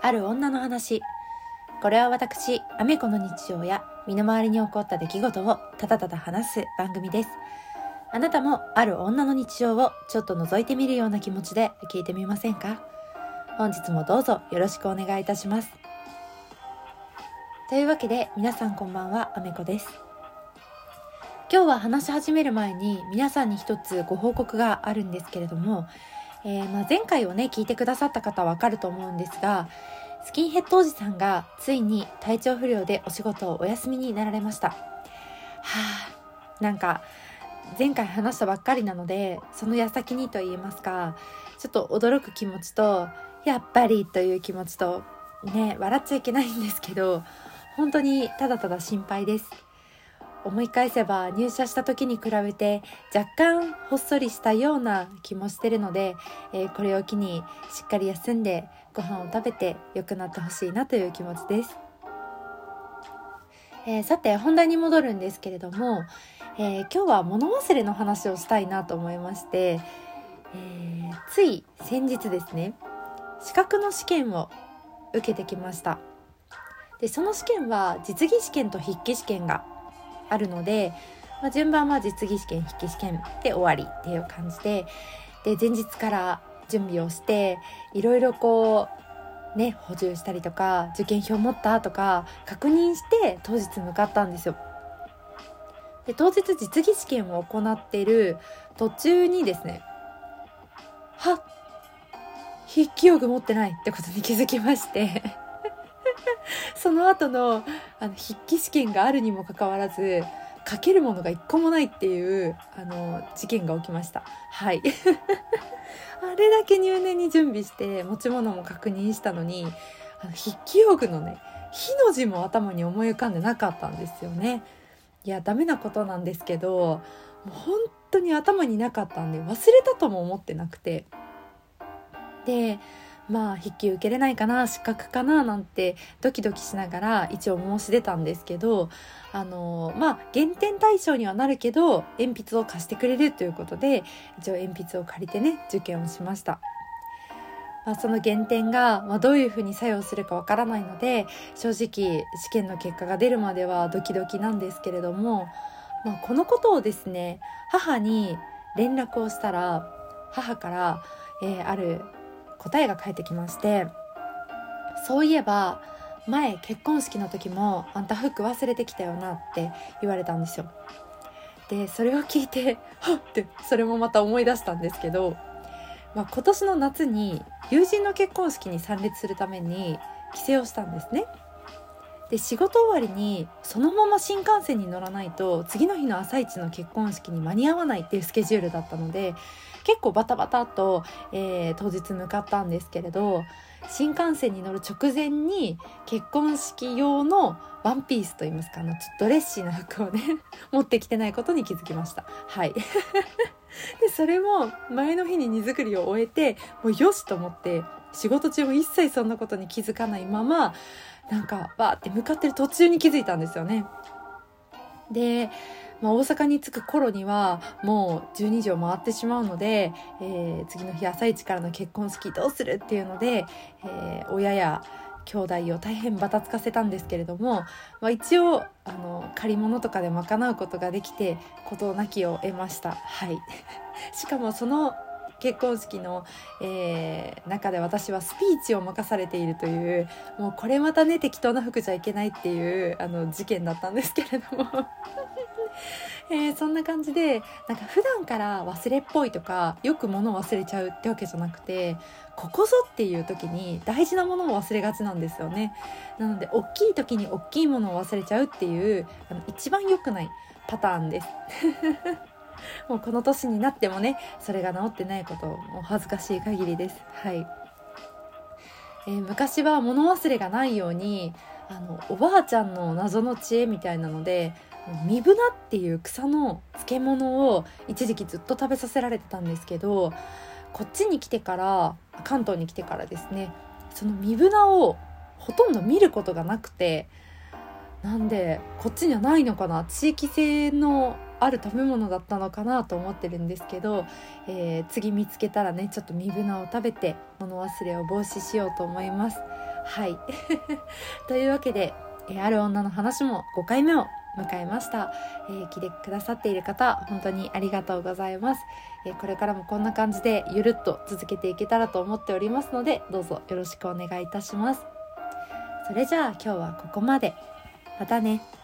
ある女の話。これは私アメコの日常や身の回りに起こった出来事をただただ話す番組です。あなたもある女の日常をちょっと覗いてみるような気持ちで聞いてみませんか？本日もどうぞよろしくお願いいたします。というわけで皆さんこんばんはアメコです。今日は話し始める前に皆さんに一つご報告があるんですけれどもえー、まあ、前回をね聞いてくださった方はわかると思うんですがスキンヘッドおじさんがついに体調不良でお仕事をお休みになられました。はあなんか前回話したばっかりなのでその矢先にと言いますかちょっと驚く気持ちとやっぱりという気持ちとね笑っちゃいけないんですけど本当にただただ心配です。思い返せば入社した時に比べて若干ほっそりしたような気もしてるので、えー、これを機にしっかり休んでご飯を食べて良くなってほしいなという気持ちです、えー、さて本題に戻るんですけれども、えー、今日は物忘れの話をしたいなと思いまして、えつい先日ですね資格の試験を受けてきました。でその試験は実技試験と筆記試験があるので、まあ、順番は実技試験筆記試験で終わりっていう感じでで前日から準備をしていろいろこうね補充したりとか受験票持ったとか確認して当日向かったんですよ。で当日実技試験を行っている途中にですねはっ筆記用具持ってないってことに気づきまして その後のあの筆記試験があるにもかかわらず書けるものが一個もないっていうあの事件が起きました。はい。あれだけ入念に準備して持ち物も確認したのにあの筆記用具のね「火」の字も頭に思い浮かんでなかったんですよね。いやダメなことなんですけどもう本当に頭になかったんで忘れたとも思ってなくて。でまあ筆記受けれないかな資格かななんてドキドキしながら一応申し出たんですけどあのまあ減点対象にはなるけど鉛筆を貸してくれるということで一応鉛筆を借りてね受験をしました。まあ、その減点が、まあ、どういうふうに作用するかわからないので正直試験の結果が出るまではドキドキなんですけれども、まあ、このことをですね母に連絡をしたら母から、えー、ある答えが返ってきましてそういえば前結婚式の時もあんた服忘れてきたよなって言われたんですよ。でそれを聞いてはっってそれもまた思い出したんですけど、まあ、今年の夏に友人の結婚式に参列するために帰省をしたんですね。で仕事終わりにそのまま新幹線に乗らないと次の日の朝一の結婚式に間に合わないっていうスケジュールだったので結構バタバタと、えー、当日向かったんですけれど新幹線に乗る直前に結婚式用のワンピースといいますかあのちょっとドレッシーな服をね 持ってきてないことに気づきました。はい。でそれも前の日に荷造りを終えてもうよしと思って仕事中も一切そんなことに気づかないままなんかわーって向かってる途中に気づいたんですよね。でまあ、大阪に着く頃にはもう12時を回ってしまうので、えー、次の日朝一からの結婚式どうするっていうので、えー、親や兄弟を大変バタつかせたんですけれども、まあ、一応あの借り物とかで賄うことができて事なきを得ました。はい。しかもその結婚式の、えー、中で私はスピーチを任されているというもうこれまたね適当な服じゃいけないっていうあの事件だったんですけれども。えー、そんな感じでなんか普段から忘れっぽいとかよく物を忘れちゃうってわけじゃなくてここぞっていう時に大事なものを忘れがちなんですよね。なので大きい時に大きいものを忘れちゃうっていうあの一番良くないパターンです。もうこの年になってもねそれが治ってないこともう恥ずかしい限りです。はい、えー、昔は物忘れがないようにあのおばあちゃんの謎の知恵みたいなのでミブナっていう草の漬物を一時期ずっと食べさせられてたんですけどこっちに来てから関東に来てからですねそのミブナをほとんど見ることがなくてなんでこっちにはないのかな？地域性のある食べ物だったのかなと思ってるんですけど、えー、次見つけたらねちょっとミブナを食べて物忘れを防止しようと思います。はい。というわけで、えある女の話も5回目を迎えました、えー、聞いてくださっている方本当にありがとうございます、えー、これからもこんな感じでゆるっと続けていけたらと思っておりますのでどうぞよろしくお願いいたします。それじゃあ今日はここまで。またね。